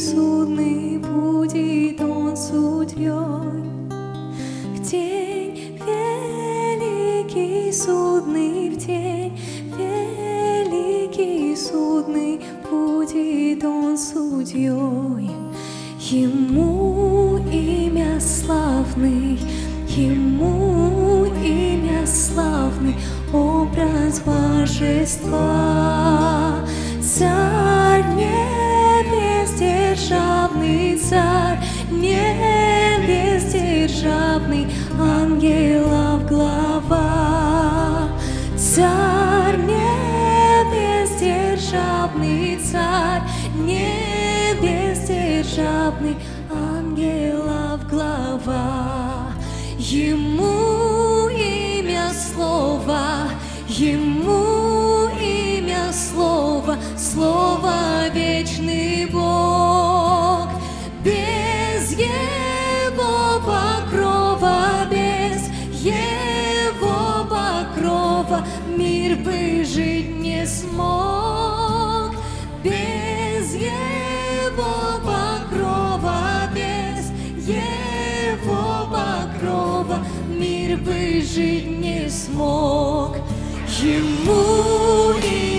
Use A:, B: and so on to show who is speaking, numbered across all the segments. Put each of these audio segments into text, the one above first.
A: судный будет он судьей. В день великий судный, в день великий судный будет он судьей. Ему имя славный, Ему имя славный, образ божества. Царь небес державный, Царь небес державный, ангелов глава. Царь небес державный, Царь небес державный, ангелов глава. Ему имя слова, Ему имя слова, Слово вечный Без Его покрова, без Его покрова мир бы жить не смог. Без Его покрова, без Его покрова мир бы жить не смог. Ему имя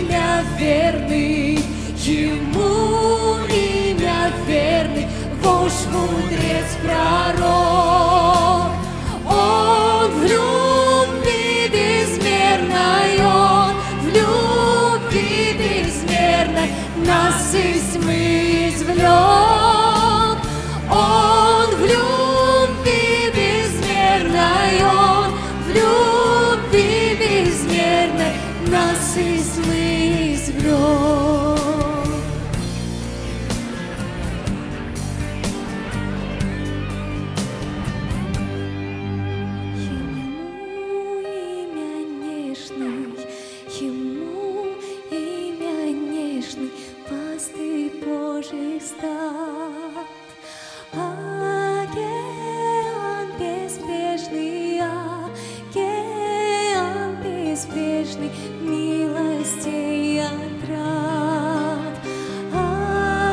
A: assim meu. Пастырь Божий стад. Океан безбрежный, океан безбрежный, милостей отрад.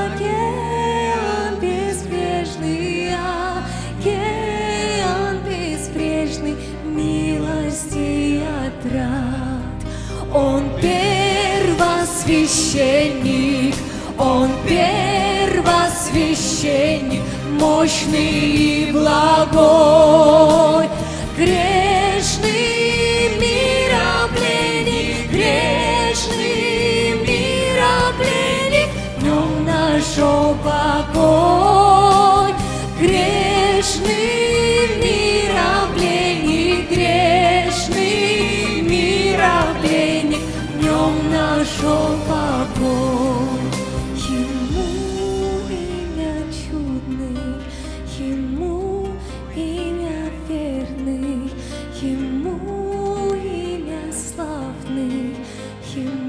A: Океан безбрежный, океан безбрежный, милостей отрад. Он первосвященник, Он первосвященник, мощный и благой. Грешный миропленник, грешный миропленник, в нем нашел покой. Грешный миропленник, грешный миропленник, в нем нашел покой. Ему